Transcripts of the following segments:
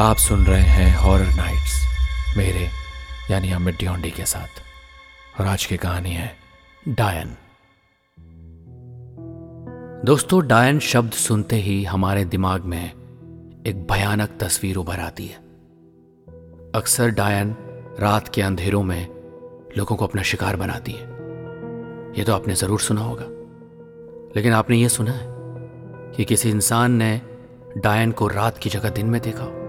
आप सुन रहे हैं हॉरर नाइट्स मेरे, यानी अमित डियोंडी के साथ। और आज की कहानी है डायन दोस्तों डायन शब्द सुनते ही हमारे दिमाग में एक भयानक तस्वीर उभर आती है। अक्सर डायन रात के अंधेरों में लोगों को अपना शिकार बनाती है। यह तो आपने ज़रूर सुना होगा। लेकिन आपने यह सुना है कि किसी इंसान ने डायन को रात की जगह दिन में देखा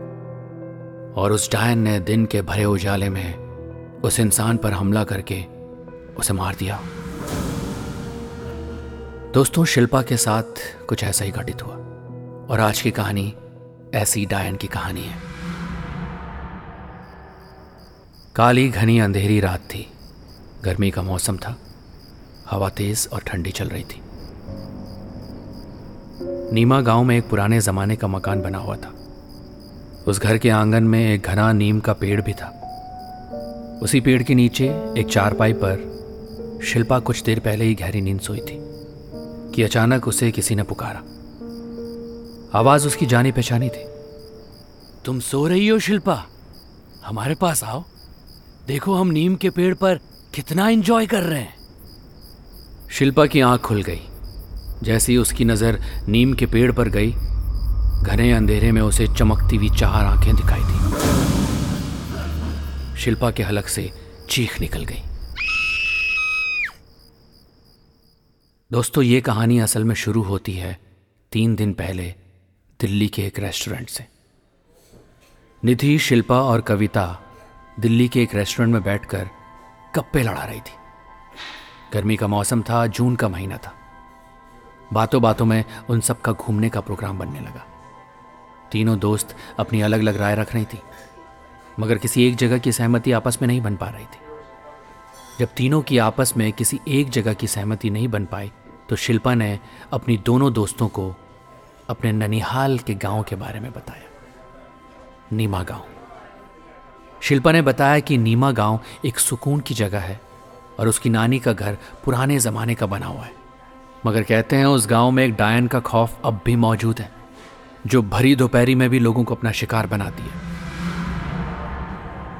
और उस डायन ने दिन के भरे उजाले में उस इंसान पर हमला करके उसे मार दिया। दोस्तों, शिल्पा के साथ कुछ ऐसा ही घटित हुआ और आज की कहानी ऐसी डायन की कहानी है। काली घनी अंधेरी रात थी। गर्मी का मौसम था। हवा तेज और ठंडी चल रही थी। नीमा गाँव में एक पुराने जमाने का मकान बना हुआ था। उस घर के आँगन में एक घना नीम का पेड़ भी था। उसी पेड़ के नीचे एक चारपाई पर शिल्पा कुछ देर पहले ही गहरी नींद सोई थी, कि अचानक उसे किसी ने पुकारा। आवाज़ उसकी जानी पहचानी थी। तुम सो रही हो शिल्पा? हमारे पास आओ। देखो हम नीम के पेड़ पर कितना एंजॉय कर रहे हैं. शिल्पा की आँख खुल गई। जैसी उसकी नज़र नीम के पेड़ पर गई घने अंधेरे में उसे चमकती हुई चार आँखें दिखाई दी। शिल्पा के हलक से चीख निकल गई। दोस्तों, ये कहानी असल में शुरू होती है तीन दिन पहले दिल्ली के एक रेस्टोरेंट से। निधि, शिल्पा और कविता दिल्ली के एक रेस्टोरेंट में बैठकर कप्पे लड़ा रही थी। गर्मी का मौसम था, जून का महीना था। बातों बातों में उन सब का घूमने का प्रोग्राम बनने लगा। तीनों दोस्त अपनी अलग अलग राय रख रही थी, मगर किसी एक जगह की सहमति आपस में नहीं बन पा रही थी। जब तीनों की आपस में किसी एक जगह की सहमति नहीं बन पाई तो शिल्पा ने अपनी दोनों दोस्तों को अपने ननिहाल के गाँव के बारे में बताया। नीमा गाँव। शिल्पा ने बताया कि नीमा गाँव एक सुकून की जगह है, और उसकी नानी का घर पुराने जमाने का बना हुआ है। मगर कहते हैं उस गाँव में एक डायन का खौफ अब भी मौजूद है। जो भरी दोपहरी में भी लोगों को अपना शिकार बनाती है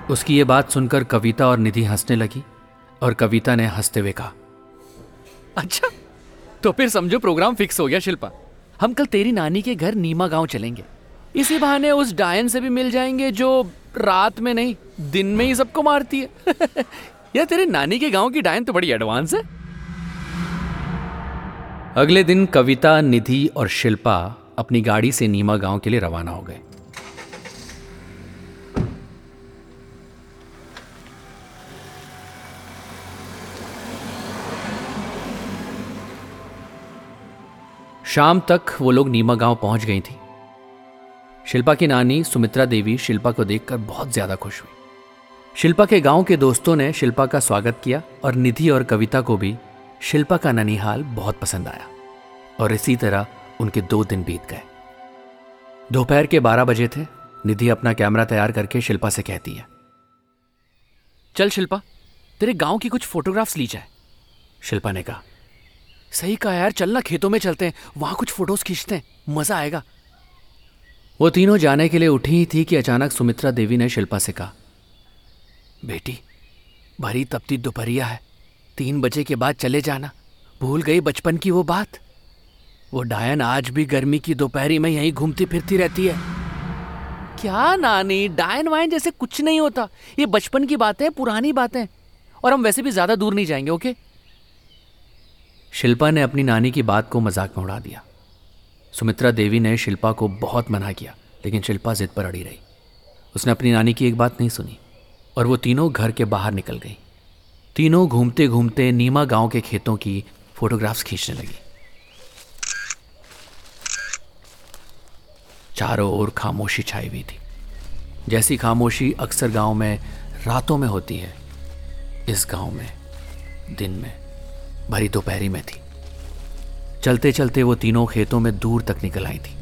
उसकी ये बात सुनकर कविता और निधि हंसने लगी और कविता ने हँसते हुए कहा अच्छा तो फिर समझो प्रोग्राम फिक्स हो गया शिल्पा। हम कल तेरी नानी के घर नीमा गाँव चलेंगे। इसी बहाने उस डायन से भी मिल जाएँगे जो रात में नहीं दिन में ही सबको मारती है। या तेरे नानी के गाँव की डायन तो बड़ी एडवांस है। अगले दिन कविता निधि और शिल्पा अपनी गाड़ी से नीमा गाँव के लिए रवाना हो गए। शाम तक वो लोग नीमा गाँव पहुँच गई थी। शिल्पा की नानी सुमित्रा देवी शिल्पा को देखकर बहुत ज़्यादा खुश हुई। शिल्पा के गाँव के दोस्तों ने शिल्पा का स्वागत किया और निधि और कविता को भी शिल्पा का ननिहाल बहुत पसंद आया। और इसी तरह उनके दो दिन बीत गए। दोपहर के बारह बजे थे। निधि अपना कैमरा तैयार करके शिल्पा से कहती है। चल शिल्पा, तेरे गाँव की कुछ फोटोग्राफ्स ली जाए। शिल्पा ने कहा, सही कहा यार चलना खेतों में चलते हैं, वहाँ कुछ फ़ोटोज़ खींचते हैं, मज़ा आएगा। वो तीनों जाने के लिए उठी ही थी कि अचानक सुमित्रा देवी ने शिल्पा से कहा, बेटी, भरी तपती दोपहरिया है। तीन बजे के बाद चले जाना। भूल गई बचपन की वो बात। वो डायन आज भी गर्मी की दोपहरी में यहीं घूमती फिरती रहती है। क्या नानी डायन वायन जैसे कुछ नहीं होता। ये बचपन की बातें पुरानी बातें और हम वैसे भी ज़्यादा दूर नहीं जाएँगे ओके? शिल्पा ने अपनी नानी की बात को मज़ाक में उड़ा दिया। सुमित्रा देवी ने शिल्पा को बहुत मना किया लेकिन शिल्पा जिद पर अड़ी रही। उसने अपनी नानी की एक बात नहीं सुनी और वो तीनों घर के बाहर निकल गई। तीनों घूमते घूमते नीमा गाँव के खेतों की फोटोग्राफ्स खींचने लगी। चारों ओर खामोशी छाई हुई थी। जैसी खामोशी अक्सर गाँव में, रातों में होती है, इस गाँव में, दिन में, भरी दोपहरी में थी। चलते चलते वो तीनों खेतों में दूर तक निकल आई थी।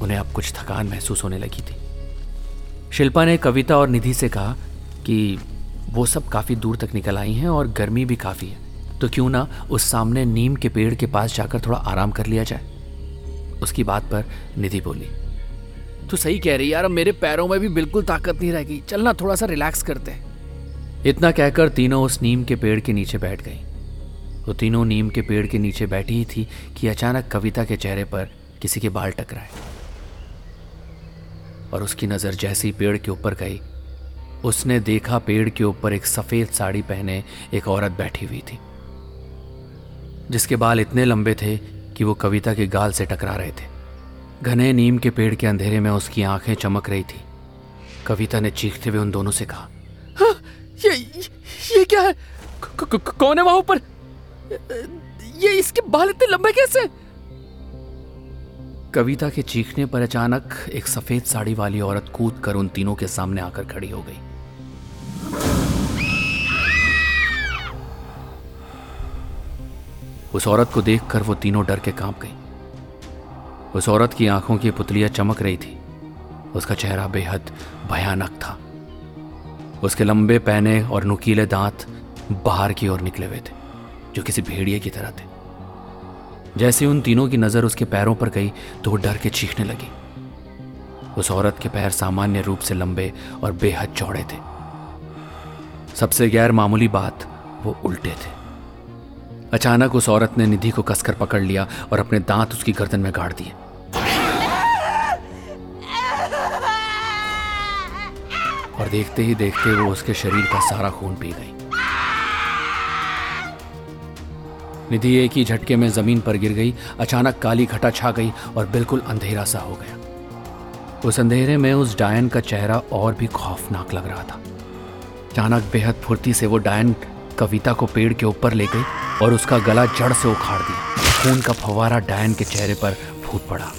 उन्हें अब कुछ थकान महसूस होने लगी थी। शिल्पा ने कविता और निधि से कहा कि वो सब काफ़ी दूर तक निकल आई हैं और गर्मी भी काफ़ी है। तो क्यों ना उस सामने नीम के पेड़ के पास जाकर थोड़ा आराम कर लिया जाए। उसकी बात पर निधि बोली तू सही कह रही यार, अब मेरे पैरों में भी बिल्कुल ताकत नहीं रहेगी। चलना थोड़ा सा रिलैक्स करते हैं। इतना कहकर तीनों उस नीम के पेड़ के नीचे बैठ गई। वो तीनों नीम के पेड़ के नीचे बैठी ही थी कि अचानक कविता के चेहरे पर किसी के बाल टकराए। और उसकी नज़र जैसी पेड़ के ऊपर गई, उसने देखा पेड़ के ऊपर एक सफ़ेद साड़ी पहने एक औरत बैठी हुई थी, जिसके बाल इतने लंबे थे कि वो कविता के गाल से टकरा रहे थे। घने नीम के पेड़ के अंधेरे में उसकी आँखें चमक रही थी। कविता ने चीखते हुए उन दोनों से कहा हाँ, ये ये क्या है? क, क, क, कौन है वहाँ ऊपर? ये इसके बाल इतने लंबे कैसे? कविता के चीखने पर अचानक एक सफ़ेद साड़ी वाली औरत कूद कर उन तीनों के सामने आकर खड़ी हो गई। उस औरत को देखकर वो तीनों डर के काँप गई। उस औरत की आँखों की पुतलियाँ चमक रही थी। उसका चेहरा बेहद भयानक था। उसके लंबे पहने और नुकीले दांत बाहर की ओर निकले हुए थे, जो किसी भेड़िए की तरह थे। जैसे उन तीनों की नज़र उसके पैरों पर गई तो वो डर के चीखने लगी। उस औरत के पैर सामान्य रूप से लंबे और बेहद चौड़े थे। सबसे गैर मामूली बात वो उल्टे थे। अचानक उस औरत ने निधि को कसकर पकड़ लिया और अपने दांत उसकी गर्दन में गाड़ दिए। और देखते ही देखते वो उसके शरीर का सारा खून पी गई। निधि एक ही झटके में ज़मीन पर गिर गई, अचानक काली घटा छा गई और बिल्कुल अंधेरा सा हो गया। उस अंधेरे में उस डायन का चेहरा और भी खौफनाक लग रहा था। अचानक बेहद फुर्ती से वो डायन कविता को पेड़ के ऊपर ले गई और उसका गला जड़ से उखाड़ दिया। खून का फवारा डायन के चेहरे पर फूट पड़ा।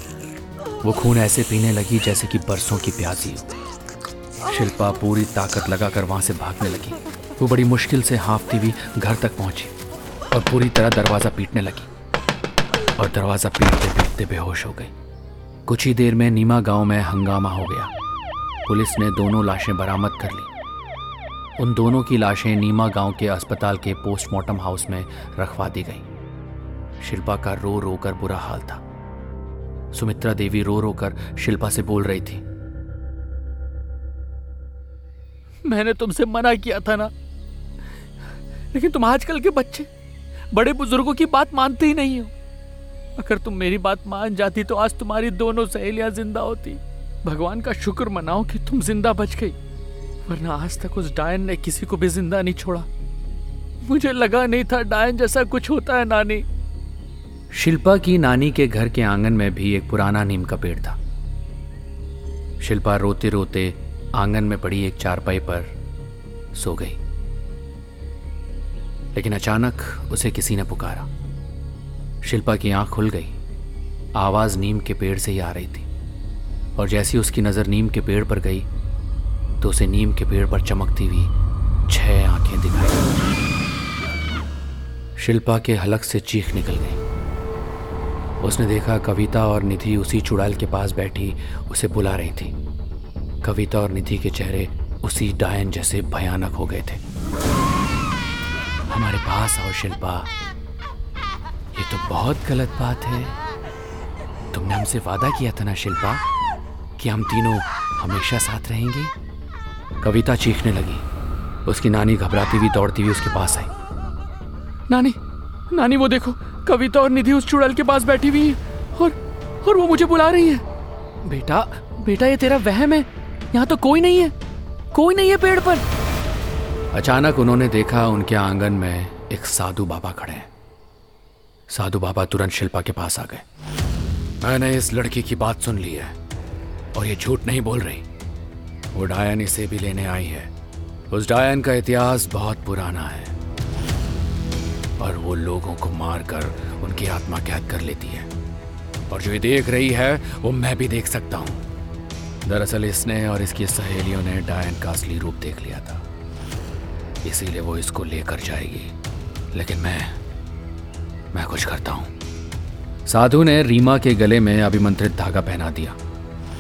वो खून ऐसे पीने लगी जैसे कि बरसों की प्यासी हो। शिल्पा पूरी ताकत लगाकर वहाँ से भागने लगी। वो बड़ी मुश्किल से हाफती हुई घर तक पहुँची और पूरी तरह दरवाज़ा पीटने लगी और दरवाज़ा पीटते पीटते बेहोश हो गई। कुछ ही देर में नीमा गाँव में हंगामा हो गया। पुलिस ने दोनों लाशें बरामद कर ली। उन दोनों की लाशें नीमा गाँव के अस्पताल के पोस्टमार्टम हाउस में रखवा दी गई। शिल्पा का रो रो कर बुरा हाल था। सुमित्रा देवी रो रो कर शिल्पा से बोल रही थी। मैंने तुमसे मना किया था ना। लेकिन तुम आजकल के बच्चे, बड़े बुज़ुर्गों की बात मानते ही नहीं हो। अगर तुम मेरी बात मान जाती तो आज तुम्हारी दोनों सहेलियाँ ज़िंदा होती। भगवान का शुक्र मनाओ कि तुम ज़िंदा बच गई। वरना आज तक उस डायन ने किसी को भी ज़िंदा नहीं छोड़ा। मुझे लगा नहीं था डायन जैसा कुछ होता है, नानी। शिल्पा की नानी के घर के आँगन में भी एक पुराना नीम का पेड़ था। शिल्पा रोते रोते आँगन में पड़ी एक चारपाई पर सो गई। लेकिन अचानक उसे किसी ने पुकारा। शिल्पा की आँख खुल गई। आवाज़ नीम के पेड़ से ही आ रही थी। और जैसी उसकी नज़र नीम के पेड़ पर गई तो उसे नीम के पेड़ पर चमकती हुई छह आँखें दिखाई शिल्पा के हलक से चीख निकल गई। उसने देखा कविता और निधि उसी चुड़ैल के पास बैठी, उसे बुला रही थी। कविता और निधि के चेहरे उसी डायन जैसे भयानक हो गए थे। हमारे पास आओ शिल्पा। ये तो बहुत गलत बात है। तुमने हमसे वादा किया था ना शिल्पा, कि हम तीनों हमेशा साथ रहेंगे? कविता चीखने लगी। उसकी नानी घबराती हुई दौड़ती हुई उसके पास आई। नानी नानी वो देखो कविता और निधि उस चुड़ैल के पास बैठी हुई है और और वो मुझे बुला रही है। बेटा बेटा ये तेरा वहम है। यहाँ तो कोई नहीं है कोई नहीं है पेड़ पर। अचानक उन्होंने देखा उनके आँगन में एक साधु बाबा खड़े हैं। साधु बाबा तुरंत शिल्पा के पास आ गए। मैंने इस लड़की की बात सुन ली है और ये झूठ नहीं बोल रही। वो डायन इसे भी लेने आई है। उस डायन का इतिहास बहुत पुराना है। और वो लोगों को मारकर उनकी आत्मा कैद कर लेती है। और जो ये देख रही है, वो मैं भी देख सकता हूँ। दरअसल इसने और इसकी सहेलियों ने डायन का असली रूप देख लिया था। इसीलिए वो इसको लेकर जाएगी। लेकिन मैं मैं कुछ करता हूँ। साधु ने रीमा के गले में अभिमंत्रित धागा पहना दिया।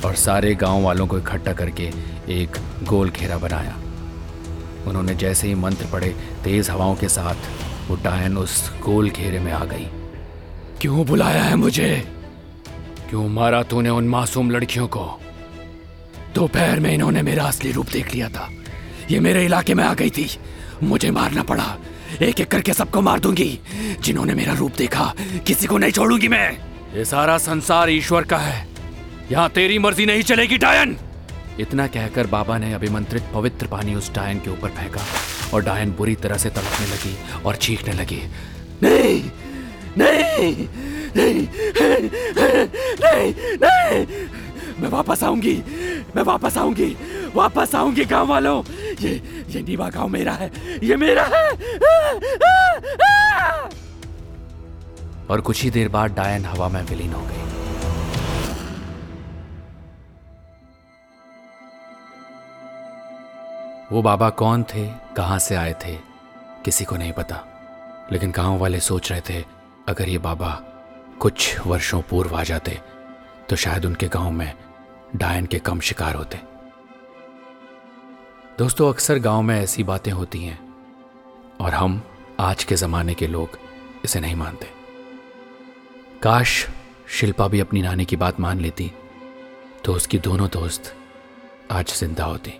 और सारे गाँव वालों को इकट्ठा करके एक गोल घेरा बनाया। उन्होंने जैसे ही मंत्र पढ़े, तेज हवाओं के साथ वो डायन उस गोल घेरे में आ गई। क्यों बुलाया है मुझे? क्यों मारा तूने उन मासूम लड़कियों को? दोपहर में इन्होंने मेरा असली रूप देख लिया था। ये मेरे इलाके में आ गई थी। मुझे मारना पड़ा। एक एक करके सबको मार दूँगी। जिन्होंने मेरा रूप देखा, किसी को नहीं छोड़ूँगी मैं। ये सारा संसार ईश्वर का है। यहाँ तेरी मर्ज़ी नहीं चलेगी, डायन। इतना कहकर बाबा ने अभिमंत्रित पवित्र पानी उस डायन के ऊपर फेंका और डायन बुरी तरह से तड़पने लगी और चीखने लगी। नहीं नहीं नहीं नहीं नहीं मैं वापस आऊँगी, मैं वापस आऊँगी वापस आऊँगी गाँव वालों ये ये नीवा गाँव मेरा है, ये मेरा है। और कुछ ही देर बाद डायन हवा में विलीन हो गई। वो बाबा कौन थे, कहाँ से आए थे, किसी को नहीं पता। लेकिन गाँव वाले सोच रहे थे, अगर ये बाबा कुछ वर्षों पूर्व आ जाते तो शायद उनके गाँव में डायन के कम शिकार होते। दोस्तों, अक्सर गाँव में ऐसी बातें होती हैं, और हम आज के जमाने के लोग इसे नहीं मानते। काश शिल्पा भी अपनी नानी की बात मान लेती तो उसकी दोनों दोस्त आज ज़िंदा होती।